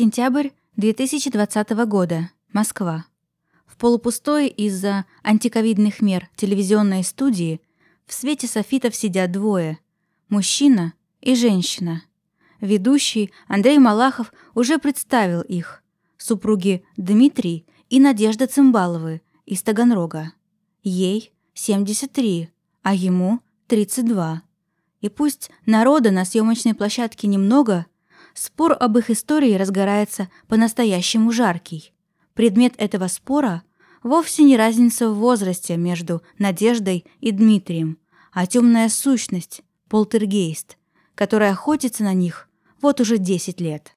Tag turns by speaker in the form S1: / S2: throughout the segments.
S1: Сентябрь 2020 года. Москва. В полупустой из-за антиковидных мер телевизионной студии в свете софитов сидят двое – мужчина и женщина. Ведущий Андрей Малахов уже представил их – супруги Дмитрий и Надежда Цымбаловы из Таганрога. Ей 73, а ему 32. И пусть народа на съемочной площадке немного, спор об их истории разгорается по-настоящему жаркий. Предмет этого спора вовсе не разница в возрасте между Надеждой и Дмитрием, а темная сущность, полтергейст, которая охотится на них вот уже 10 лет.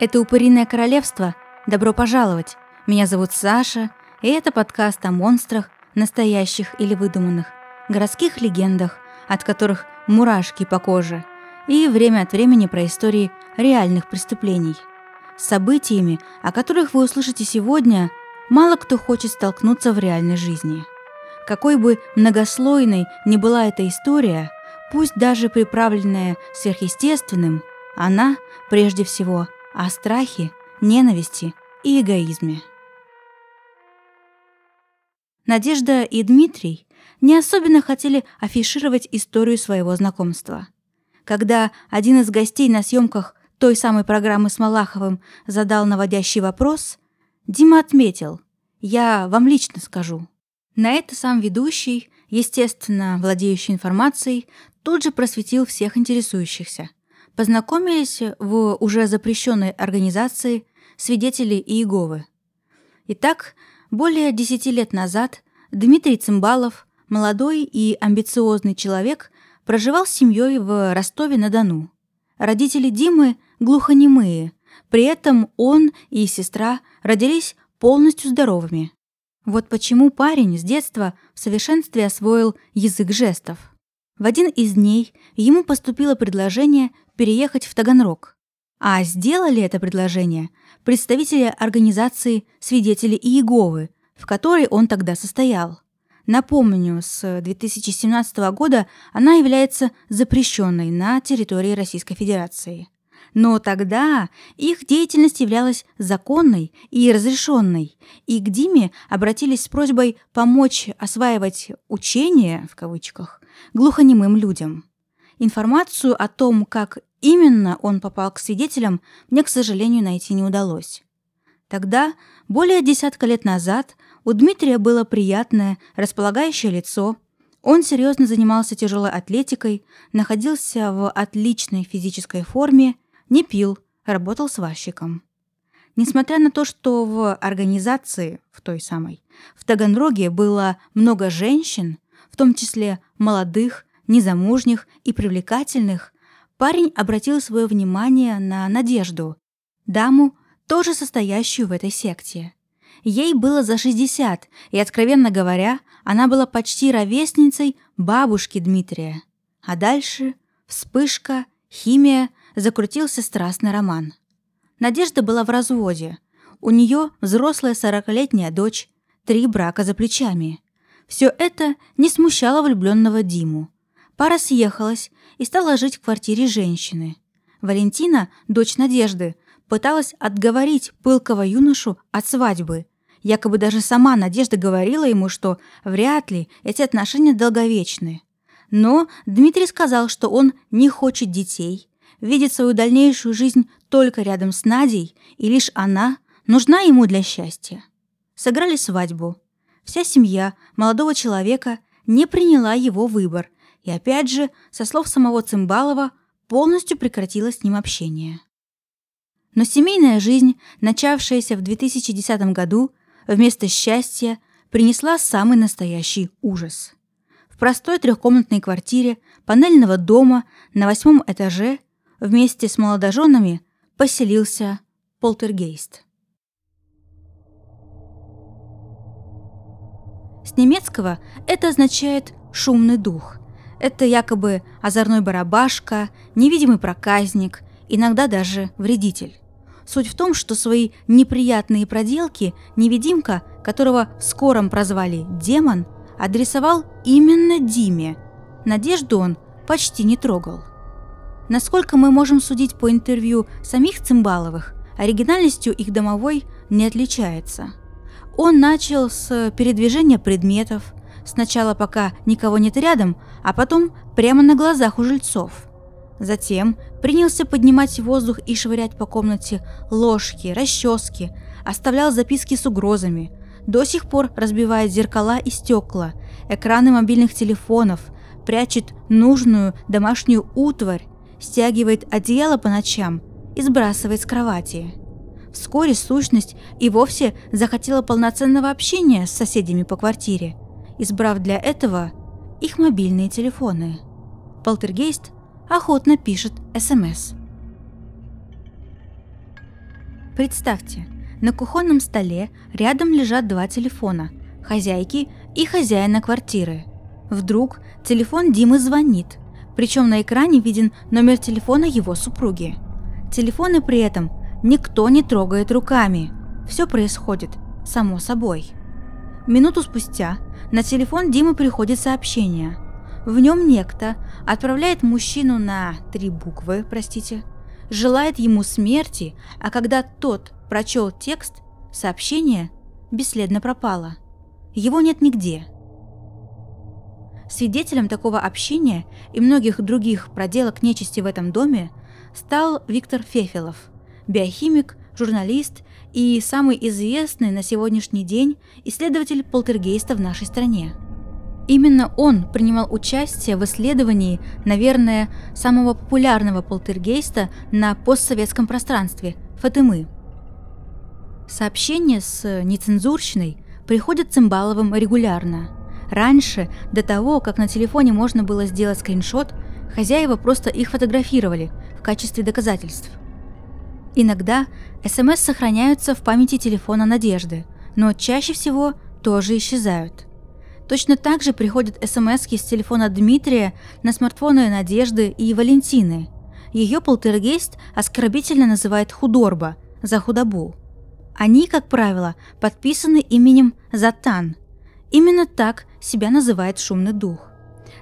S1: Это «Упыриное королевство». Добро пожаловать! Меня зовут Саша, и это подкаст о монстрах, настоящих или выдуманных, городских легендах, от которых мурашки по коже, и время от времени про истории реальных преступлений. С событиями, о которых вы услышите сегодня, мало кто хочет столкнуться в реальной жизни. Какой бы многослойной ни была эта история, пусть даже приправленная сверхъестественным, она, прежде всего, о страхе, ненависти и эгоизме. Надежда и Дмитрий не особенно хотели афишировать историю своего знакомства. Когда один из гостей на съемках той самой программы с Малаховым задал наводящий вопрос, Дима отметил «Я вам лично скажу». На это сам ведущий, естественно, владеющий информацией, тут же просветил всех интересующихся. Познакомились в уже запрещенной организации свидетели Иеговы. Итак, более десяти лет назад Дмитрий Цымбалов, молодой и амбициозный человек, проживал с семьей в Ростове-на-Дону. Родители Димы глухонемые, при этом он и сестра родились полностью здоровыми. Вот почему парень с детства в совершенстве освоил язык жестов. В один из дней ему поступило предложение переехать в Таганрог. А сделали это предложение представители организации «Свидетели Иеговы», в которой он тогда состоял. Напомню, с 2017 года она является запрещенной на территории Российской Федерации. Но тогда их деятельность являлась законной и разрешенной, и к Диме обратились с просьбой помочь осваивать «учение» в кавычках глухонемым людям. Информацию о том, как именно он попал к свидетелям, мне, к сожалению, найти не удалось. Тогда, более десятка лет назад, у Дмитрия было приятное, располагающее лицо. Он серьезно занимался тяжелой атлетикой, находился в отличной физической форме, не пил, работал сварщиком. Несмотря на то, что в организации, в той самой, в Таганроге было много женщин, в том числе молодых, незамужних и привлекательных, парень обратил свое внимание на Надежду, даму, тоже состоящую в этой секте. Ей было за 60, и, откровенно говоря, она была почти ровесницей бабушки Дмитрия. А дальше вспышка, химия, закрутился страстный роман. Надежда была в разводе. У нее взрослая сорокалетняя дочь, три брака за плечами. Все это не смущало влюбленного Диму. Пара съехалась и стала жить в квартире женщины. Валентина, дочь Надежды, пыталась отговорить пылкого юношу от свадьбы. Якобы даже сама Надежда говорила ему, что вряд ли эти отношения долговечны. Но Дмитрий сказал, что он не хочет детей, видит свою дальнейшую жизнь только рядом с Надей, и лишь она нужна ему для счастья. Сыграли свадьбу. Вся семья молодого человека не приняла его выбор и опять же, со слов самого Цымбалова, полностью прекратила с ним общение. Но семейная жизнь, начавшаяся в 2010 году, вместо счастья принесла самый настоящий ужас. В простой трехкомнатной квартире панельного дома на восьмом этаже вместе с молодоженами поселился полтергейст. С немецкого это означает «шумный дух», это якобы озорной барабашка, невидимый проказник, иногда даже вредитель. Суть в том, что свои неприятные проделки невидимка, которого в скором прозвали «демон», адресовал именно Диме. Надежду он почти не трогал. Насколько мы можем судить по интервью самих Цимбаловых, оригинальностью их домовой не отличается. Он начал с передвижения предметов, сначала пока никого нет рядом, а потом прямо на глазах у жильцов. Затем принялся поднимать воздух и швырять по комнате ложки, расчески, оставлял записки с угрозами, до сих пор разбивает зеркала и стекла, экраны мобильных телефонов, прячет нужную домашнюю утварь, стягивает одеяло по ночам и сбрасывает с кровати. Вскоре сущность и вовсе захотела полноценного общения с соседями по квартире, избрав для этого их мобильные телефоны. Полтергейст охотно пишет СМС. Представьте, на кухонном столе рядом лежат два телефона – хозяйки и хозяина квартиры. Вдруг телефон Димы звонит, причем на экране виден номер телефона его супруги. Телефоны при этом никто не трогает руками. Все происходит само собой. Минуту спустя на телефон Димы приходит сообщение. В нем некто отправляет мужчину на три буквы, простите, желает ему смерти, а когда тот прочел текст, сообщение бесследно пропало. Его нет нигде – Свидетелем такого общения и многих других проделок нечисти в этом доме стал Виктор Фефелов, биохимик, журналист и самый известный на сегодняшний день исследователь полтергейста в нашей стране. Именно он принимал участие в исследовании, наверное, самого популярного полтергейста на постсоветском пространстве – Фатымы. Сообщения с нецензурщиной приходят Цимбаловым регулярно – Раньше, до того, как на телефоне можно было сделать скриншот, хозяева просто их фотографировали в качестве доказательств. Иногда СМС сохраняются в памяти телефона Надежды, но чаще всего тоже исчезают. Точно так же приходят СМС с телефона Дмитрия на смартфоны Надежды и Валентины. Ее полтергейст оскорбительно называет худорба за худобу. Они, как правило, подписаны именем Затан – Именно так себя называет шумный дух.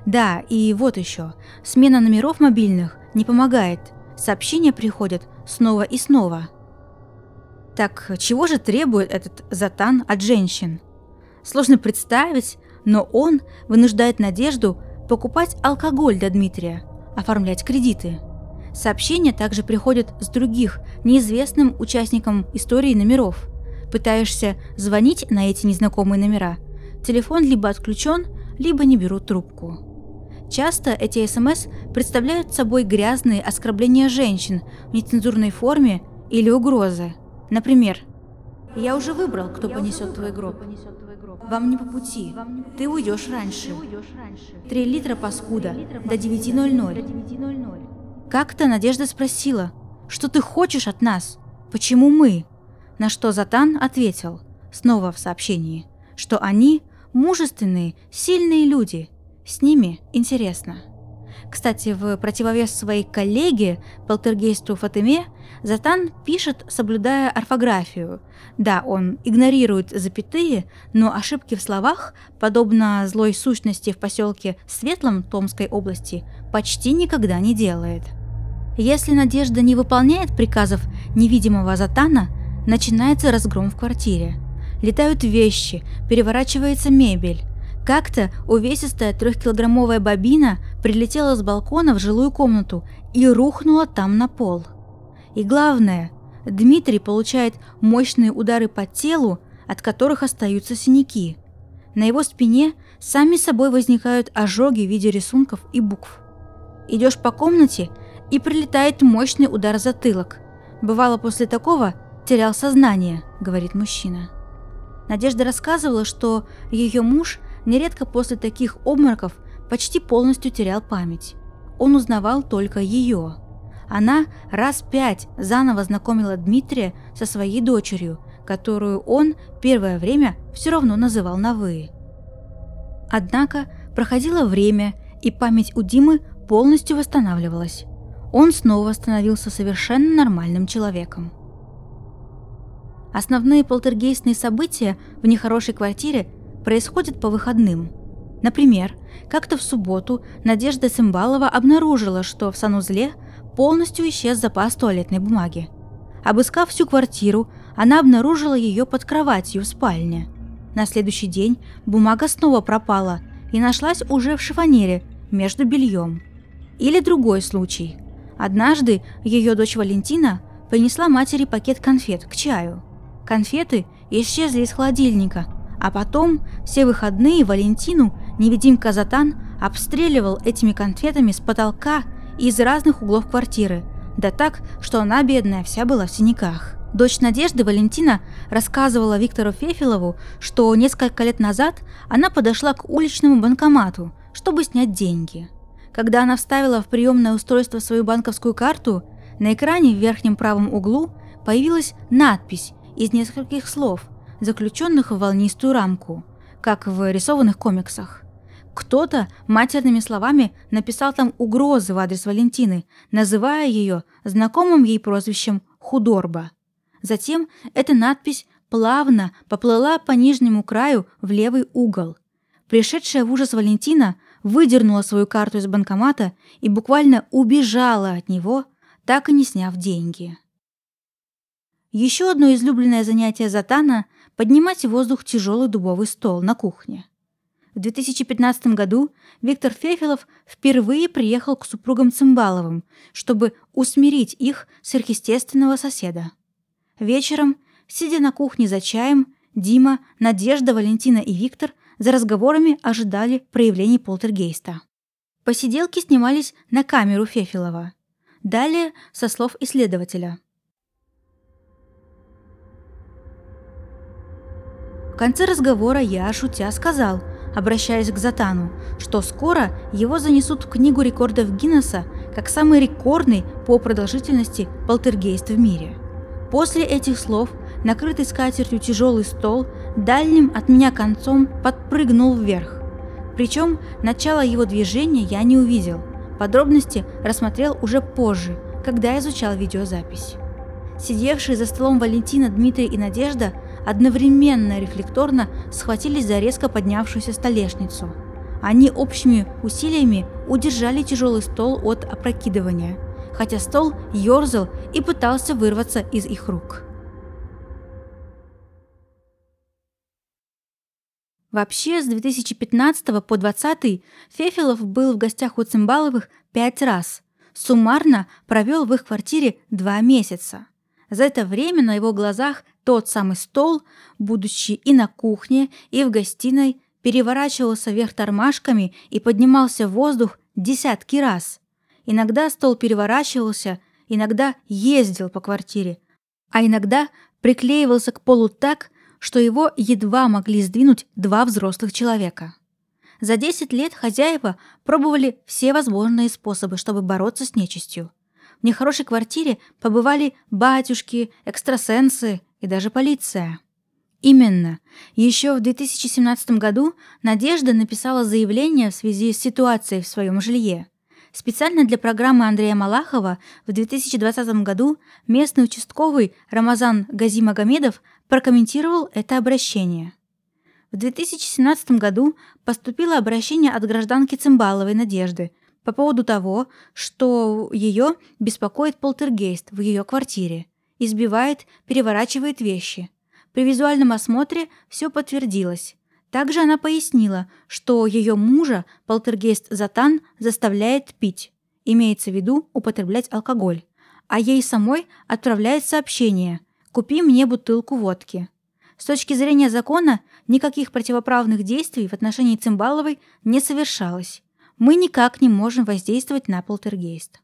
S1: Да, и вот еще. Смена номеров мобильных не помогает. Сообщения приходят снова и снова. Так чего же требует этот Затан от женщин? Сложно представить, но он вынуждает Надежду покупать алкоголь для Дмитрия, оформлять кредиты. Сообщения также приходят с других, неизвестным участникам истории номеров. Пытаешься звонить на эти незнакомые номера – телефон либо отключен, либо не берут трубку. Часто эти СМС представляют собой грязные оскорбления женщин в нецензурной форме или угрозы. Например, «Я уже выбрал, кто понесет твой гроб. Вам не по пути. Ты уйдешь раньше. Три литра паскуда до 9.00». Как-то Надежда спросила, «Что ты хочешь от нас? Почему мы?» На что Затан ответил, снова в сообщении, что они Мужественные, сильные люди. С ними интересно. Кстати, в противовес своей коллеге, полтергейсту Фатыме, Затан пишет, соблюдая орфографию. Да, он игнорирует запятые, но ошибки в словах, подобно злой сущности в поселке Светлом Томской области, почти никогда не делает. Если Надежда не выполняет приказов невидимого Затана, начинается разгром в квартире – летают вещи, переворачивается мебель. Как-то увесистая трехкилограммовая бобина прилетела с балкона в жилую комнату и рухнула там на пол. И главное, Дмитрий получает мощные удары по телу, от которых остаются синяки. На его спине сами собой возникают ожоги в виде рисунков и букв. Идешь по комнате, и прилетает мощный удар затылок. Бывало после такого терял сознание, говорит мужчина. Надежда рассказывала, что ее муж нередко после таких обмороков почти полностью терял память. Он узнавал только ее. Она раз пять заново знакомила Дмитрия со своей дочерью, которую он первое время все равно называл на «вы». Однако проходило время, и память у Димы полностью восстанавливалась. Он снова становился совершенно нормальным человеком. Основные полтергейстные события в нехорошей квартире происходят по выходным. Например, как-то в субботу Надежда Цымбалова обнаружила, что в санузле полностью исчез запас туалетной бумаги. Обыскав всю квартиру, она обнаружила ее под кроватью в спальне. На следующий день бумага снова пропала и нашлась уже в шифонере между бельем. Или другой случай. Однажды ее дочь Валентина принесла матери пакет конфет к чаю. Конфеты исчезли из холодильника, а потом все выходные Валентину невидимка Затан обстреливал этими конфетами с потолка из разных углов квартиры, да так, что она, бедная, вся была в синяках. Дочь Надежды, Валентина, рассказывала Виктору Фефилову, что несколько лет назад она подошла к уличному банкомату, чтобы снять деньги. Когда она вставила в приемное устройство свою банковскую карту, на экране в верхнем правом углу появилась надпись из нескольких слов, заключенных в волнистую рамку, как в рисованных комиксах. Кто-то матерными словами написал там угрозы в адрес Валентины, называя ее знакомым ей прозвищем «Худорба». Затем эта надпись плавно поплыла по нижнему краю в левый угол. Пришедшая в ужас Валентина выдернула свою карту из банкомата и буквально убежала от него, так и не сняв деньги. Еще одно излюбленное занятие Затана – поднимать в воздух тяжелый дубовый стол на кухне. В 2015 году Виктор Фефилов впервые приехал к супругам Цымбаловым, чтобы усмирить их сверхъестественного соседа. Вечером, сидя на кухне за чаем, Дима, Надежда, Валентина и Виктор за разговорами ожидали проявлений полтергейста. Посиделки снимались на камеру Фефилова. Далее со слов исследователя – конце разговора я, шутя, сказал, обращаясь к Затану, что скоро его занесут в Книгу рекордов Гиннесса как самый рекордный по продолжительности полтергейст в мире. После этих слов накрытый скатертью тяжелый стол дальним от меня концом подпрыгнул вверх. Причем начало его движения я не увидел. Подробности рассмотрел уже позже, когда изучал видеозапись. Сидевшие за столом Валентина, Дмитрий и Надежда одновременно рефлекторно схватились за резко поднявшуюся столешницу. Они общими усилиями удержали тяжелый стол от опрокидывания, хотя стол ерзал и пытался вырваться из их рук. Вообще, с 2015 по 2020 Фефилов был в гостях у Цимбаловых пять раз. Суммарно провел в их квартире два месяца. За это время на его глазах тот самый стол, будучи и на кухне, и в гостиной, переворачивался вверх тормашками и поднимался в воздух десятки раз. Иногда стол переворачивался, иногда ездил по квартире, а иногда приклеивался к полу так, что его едва могли сдвинуть два взрослых человека. За 10 лет хозяева пробовали все возможные способы, чтобы бороться с нечистью. В нехорошей квартире побывали батюшки, экстрасенсы и даже полиция. Именно. Еще в 2017 году Надежда написала заявление в связи с ситуацией в своем жилье. Специально для программы Андрея Малахова в 2020 году местный участковый Рамазан Газимагомедов прокомментировал это обращение. В 2017 году поступило обращение от гражданки Цимбаловой Надежды по поводу того, что ее беспокоит полтергейст в ее квартире, избивает, переворачивает вещи. При визуальном осмотре все подтвердилось. Также она пояснила, что ее мужа полтергейст Затан заставляет пить, имеется в виду употреблять алкоголь, а ей самой отправляет сообщение «Купи мне бутылку водки». С точки зрения закона, никаких противоправных действий в отношении Цимбаловой не совершалось мы никак не можем воздействовать на полтергейст.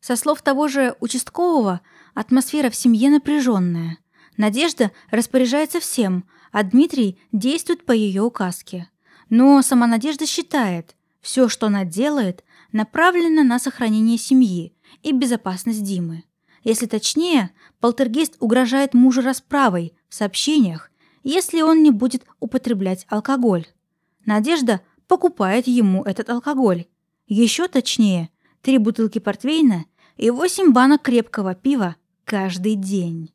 S1: Со слов того же участкового, атмосфера в семье напряженная. Надежда распоряжается всем, а Дмитрий действует по ее указке. Но сама Надежда считает, все, что она делает, направлено на сохранение семьи и безопасность Димы. Если точнее, полтергейст угрожает мужу расправой в сообщениях, если он не будет употреблять алкоголь. Надежда покупает ему этот алкоголь. Еще точнее, три бутылки портвейна и восемь банок крепкого пива каждый день.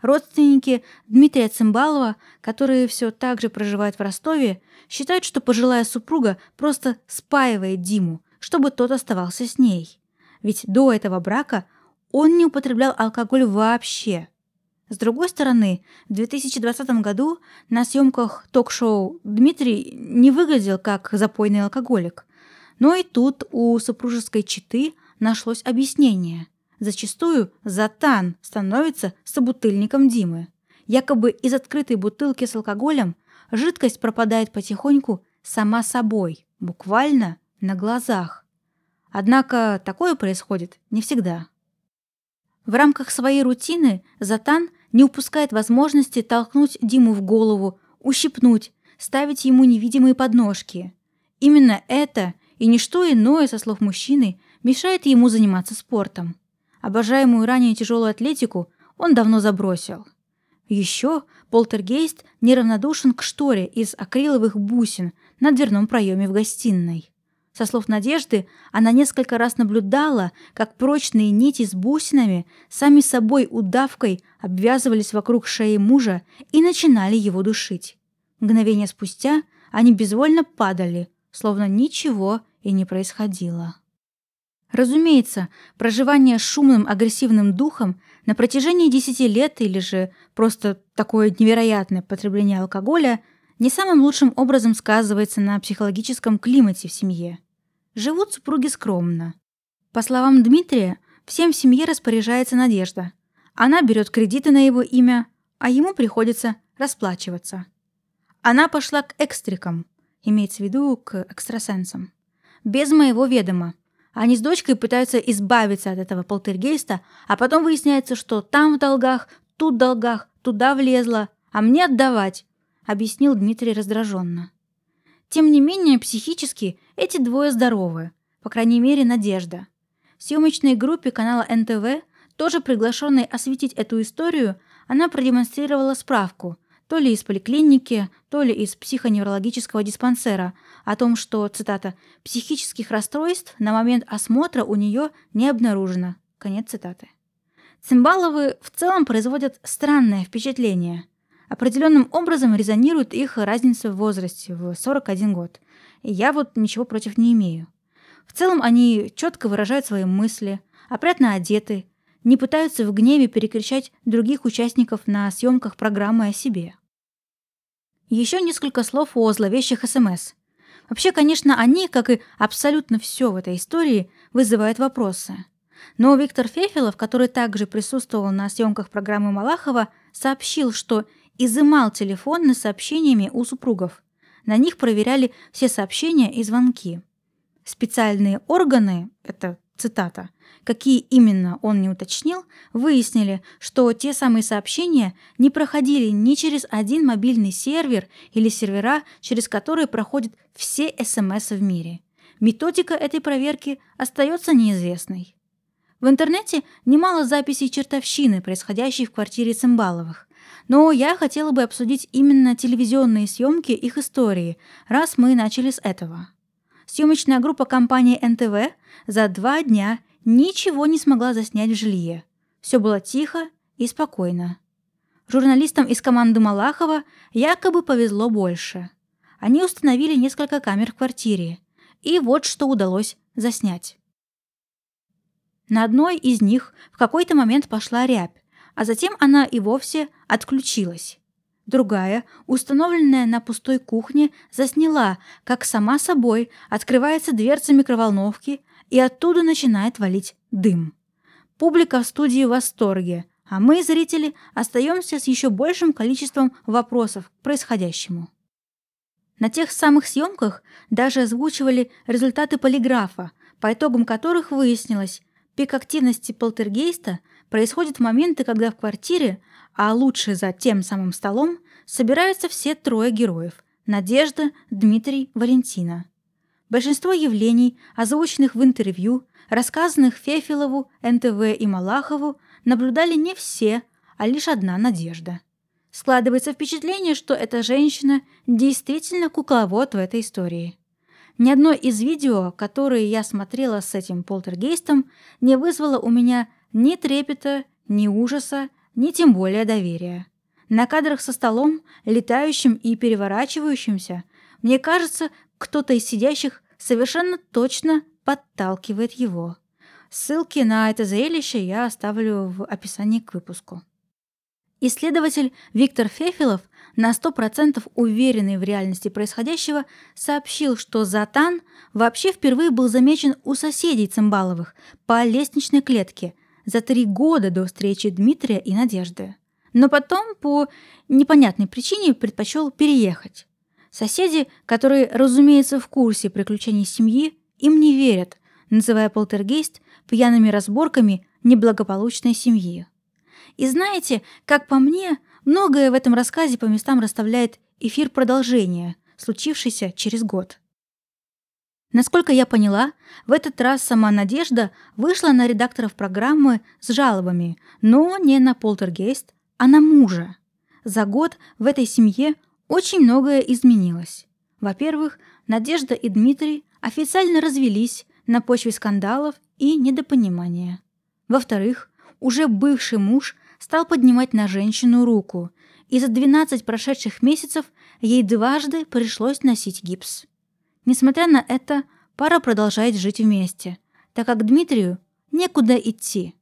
S1: Родственники Дмитрия Цымбалова, которые все так же проживают в Ростове, считают, что пожилая супруга просто спаивает Диму, чтобы тот оставался с ней. Ведь до этого брака он не употреблял алкоголь вообще. С другой стороны, в 2020 году на съемках ток-шоу Дмитрий не выглядел как запойный алкоголик. Но и тут у супружеской четы нашлось объяснение. Зачастую Затан становится собутыльником Димы. Якобы из открытой бутылки с алкоголем жидкость пропадает потихоньку сама собой, буквально на глазах. Однако такое происходит не всегда. В рамках своей рутины Затан не упускает возможности толкнуть Диму в голову, ущипнуть, ставить ему невидимые подножки. Именно это и ничто иное, со слов мужчины, мешает ему заниматься спортом. Обожаемую ранее тяжелую атлетику он давно забросил. Еще полтергейст неравнодушен к шторе из акриловых бусин на дверном проеме в гостиной. Со слов Надежды, она несколько раз наблюдала, как прочные нити с бусинами сами собой удавкой обвязывались вокруг шеи мужа и начинали его душить. Мгновение спустя они безвольно падали, словно ничего и не происходило. Разумеется, проживание шумным агрессивным духом на протяжении десяти лет или же просто такое невероятное потребление алкоголя не самым лучшим образом сказывается на психологическом климате в семье. Живут супруги скромно. По словам Дмитрия, всем в семье распоряжается Надежда. Она берет кредиты на его имя, а ему приходится расплачиваться. Она пошла к экстрикам, имеется в виду к экстрасенсам, без моего ведома. Они с дочкой пытаются избавиться от этого полтергейста, а потом выясняется, что там в долгах, тут в долгах, туда влезла, а мне отдавать, объяснил Дмитрий раздраженно. Тем не менее, психически эти двое здоровы, по крайней мере, Надежда. В съемочной группе канала НТВ, тоже приглашенной осветить эту историю, она продемонстрировала справку, то ли из поликлиники, то ли из психоневрологического диспансера, о том, что, цитата, «психических расстройств на момент осмотра у нее не обнаружено». Конец цитаты. Цимбаловы в целом производят странное впечатление – Определенным образом резонирует их разница в возрасте в 41 год. И я вот ничего против не имею. В целом они четко выражают свои мысли, опрятно одеты, не пытаются в гневе перекричать других участников на съемках программы о себе. Еще несколько слов о зловещих СМС. Вообще, конечно, они, как и абсолютно все в этой истории, вызывают вопросы. Но Виктор Фефилов, который также присутствовал на съемках программы Малахова, сообщил, что изымал телефоны сообщениями у супругов. На них проверяли все сообщения и звонки. Специальные органы, это цитата, какие именно он не уточнил, выяснили, что те самые сообщения не проходили ни через один мобильный сервер или сервера, через которые проходят все СМС в мире. Методика этой проверки остается неизвестной. В интернете немало записей чертовщины, происходящей в квартире Цимбаловых. Но я хотела бы обсудить именно телевизионные съемки их истории, раз мы начали с этого. Съемочная группа компании НТВ за два дня ничего не смогла заснять в жилье. Все было тихо и спокойно. Журналистам из команды Малахова якобы повезло больше. Они установили несколько камер в квартире. И вот что удалось заснять. На одной из них в какой-то момент пошла рябь, а затем она и вовсе отключилась. Другая, установленная на пустой кухне, засняла, как сама собой открывается дверца микроволновки и оттуда начинает валить дым. Публика в студии в восторге, а мы, зрители, остаемся с еще большим количеством вопросов к происходящему. На тех самых съемках даже озвучивали результаты полиграфа, по итогам которых выяснилось, пик активности полтергейста – происходит в моменты, когда в квартире, а лучше за тем самым столом, собираются все трое героев – Надежда, Дмитрий, Валентина. Большинство явлений, озвученных в интервью, рассказанных Фефилову, НТВ и Малахову, наблюдали не все, а лишь одна Надежда. Складывается впечатление, что эта женщина действительно кукловод в этой истории. Ни одно из видео, которые я смотрела с этим полтергейстом, не вызвало у меня ни трепета, ни ужаса, ни тем более доверия. На кадрах со столом, летающим и переворачивающимся, мне кажется, кто-то из сидящих совершенно точно подталкивает его. Ссылки на это зрелище я оставлю в описании к выпуску. Исследователь Виктор Фефилов, на 100% уверенный в реальности происходящего, сообщил, что Затан вообще впервые был замечен у соседей Цимбаловых по лестничной клетке за три года до встречи Дмитрия и Надежды. Но потом, по непонятной причине, предпочел переехать. Соседи, которые, разумеется, в курсе приключений семьи, им не верят, называя полтергейст пьяными разборками неблагополучной семьи. И знаете, как по мне, многое в этом рассказе по местам расставляет эфир продолжения, случившийся через год. Насколько я поняла, в этот раз сама Надежда вышла на редакторов программы с жалобами, но не на полтергейст, а на мужа. За год в этой семье очень многое изменилось. Во-первых, Надежда и Дмитрий официально развелись на почве скандалов и недопонимания. Во-вторых, уже бывший муж стал поднимать на женщину руку, и за 12 прошедших месяцев ей дважды пришлось носить гипс. Несмотря на это, пара продолжает жить вместе, так как Дмитрию некуда идти.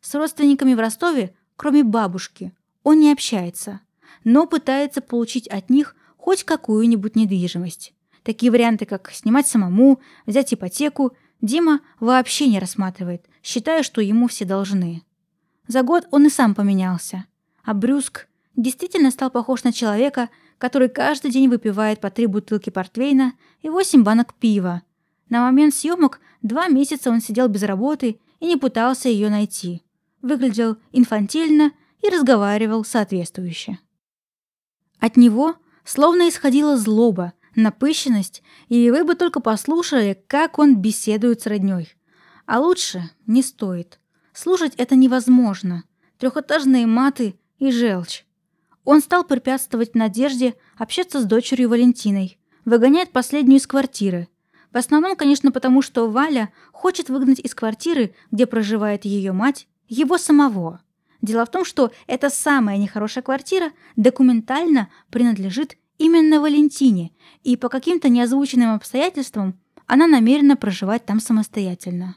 S1: С родственниками в Ростове, кроме бабушки, он не общается, но пытается получить от них хоть какую-нибудь недвижимость. Такие варианты, как снимать самому, взять ипотеку, Дима вообще не рассматривает, считая, что ему все должны. За год он и сам поменялся. А Брюск действительно стал похож на человека, который каждый день выпивает по три бутылки портвейна и восемь банок пива. На момент съемок два месяца он сидел без работы и не пытался ее найти. Выглядел инфантильно и разговаривал соответствующе. От него словно исходила злоба, напыщенность, и вы бы только послушали, как он беседует с роднёй. А лучше не стоит. Слушать это невозможно. Трехэтажные маты и желчь. Он стал препятствовать Надежде общаться с дочерью Валентиной, выгоняет последнюю из квартиры. В основном, конечно, потому что Валя хочет выгнать из квартиры, где проживает ее мать, его самого. Дело в том, что эта самая нехорошая квартира документально принадлежит именно Валентине, и по каким-то неозвученным обстоятельствам она намерена проживать там самостоятельно.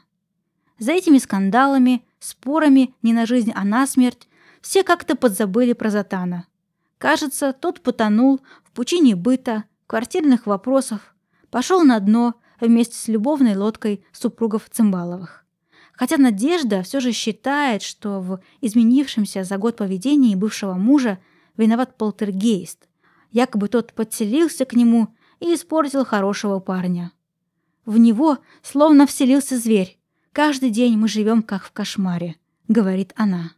S1: За этими скандалами, спорами не на жизнь, а на смерть, все как-то подзабыли про Затана. Кажется, тот потонул в пучине быта, квартирных вопросов, пошел на дно вместе с любовной лодкой супругов Цимбаловых. Хотя Надежда все же считает, что в изменившемся за год поведении бывшего мужа виноват полтергейст. Якобы тот подселился к нему и испортил хорошего парня. В него словно вселился зверь, Каждый день мы живем как в кошмаре», — говорит она.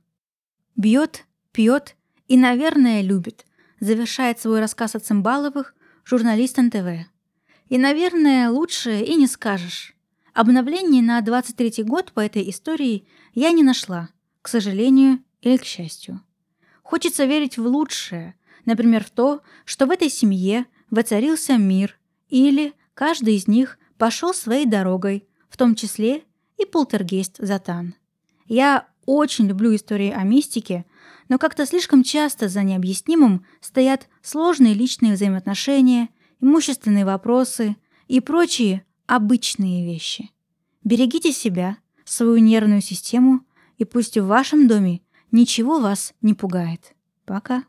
S1: Бьет, пьет и, наверное, любит, завершает свой рассказ о Цимбаловых журналист НТВ. И, наверное, лучше и не скажешь. Обновлений на 23-й год по этой истории я не нашла, к сожалению или к счастью. Хочется верить в лучшее, например, в то, что в этой семье воцарился мир, или каждый из них пошел своей дорогой, в том числе и полтергейст Затан. Я очень люблю истории о мистике, но как-то слишком часто за необъяснимым стоят сложные личные взаимоотношения, имущественные вопросы и прочие обычные вещи. Берегите себя, свою нервную систему, и пусть в вашем доме ничего вас не пугает. Пока.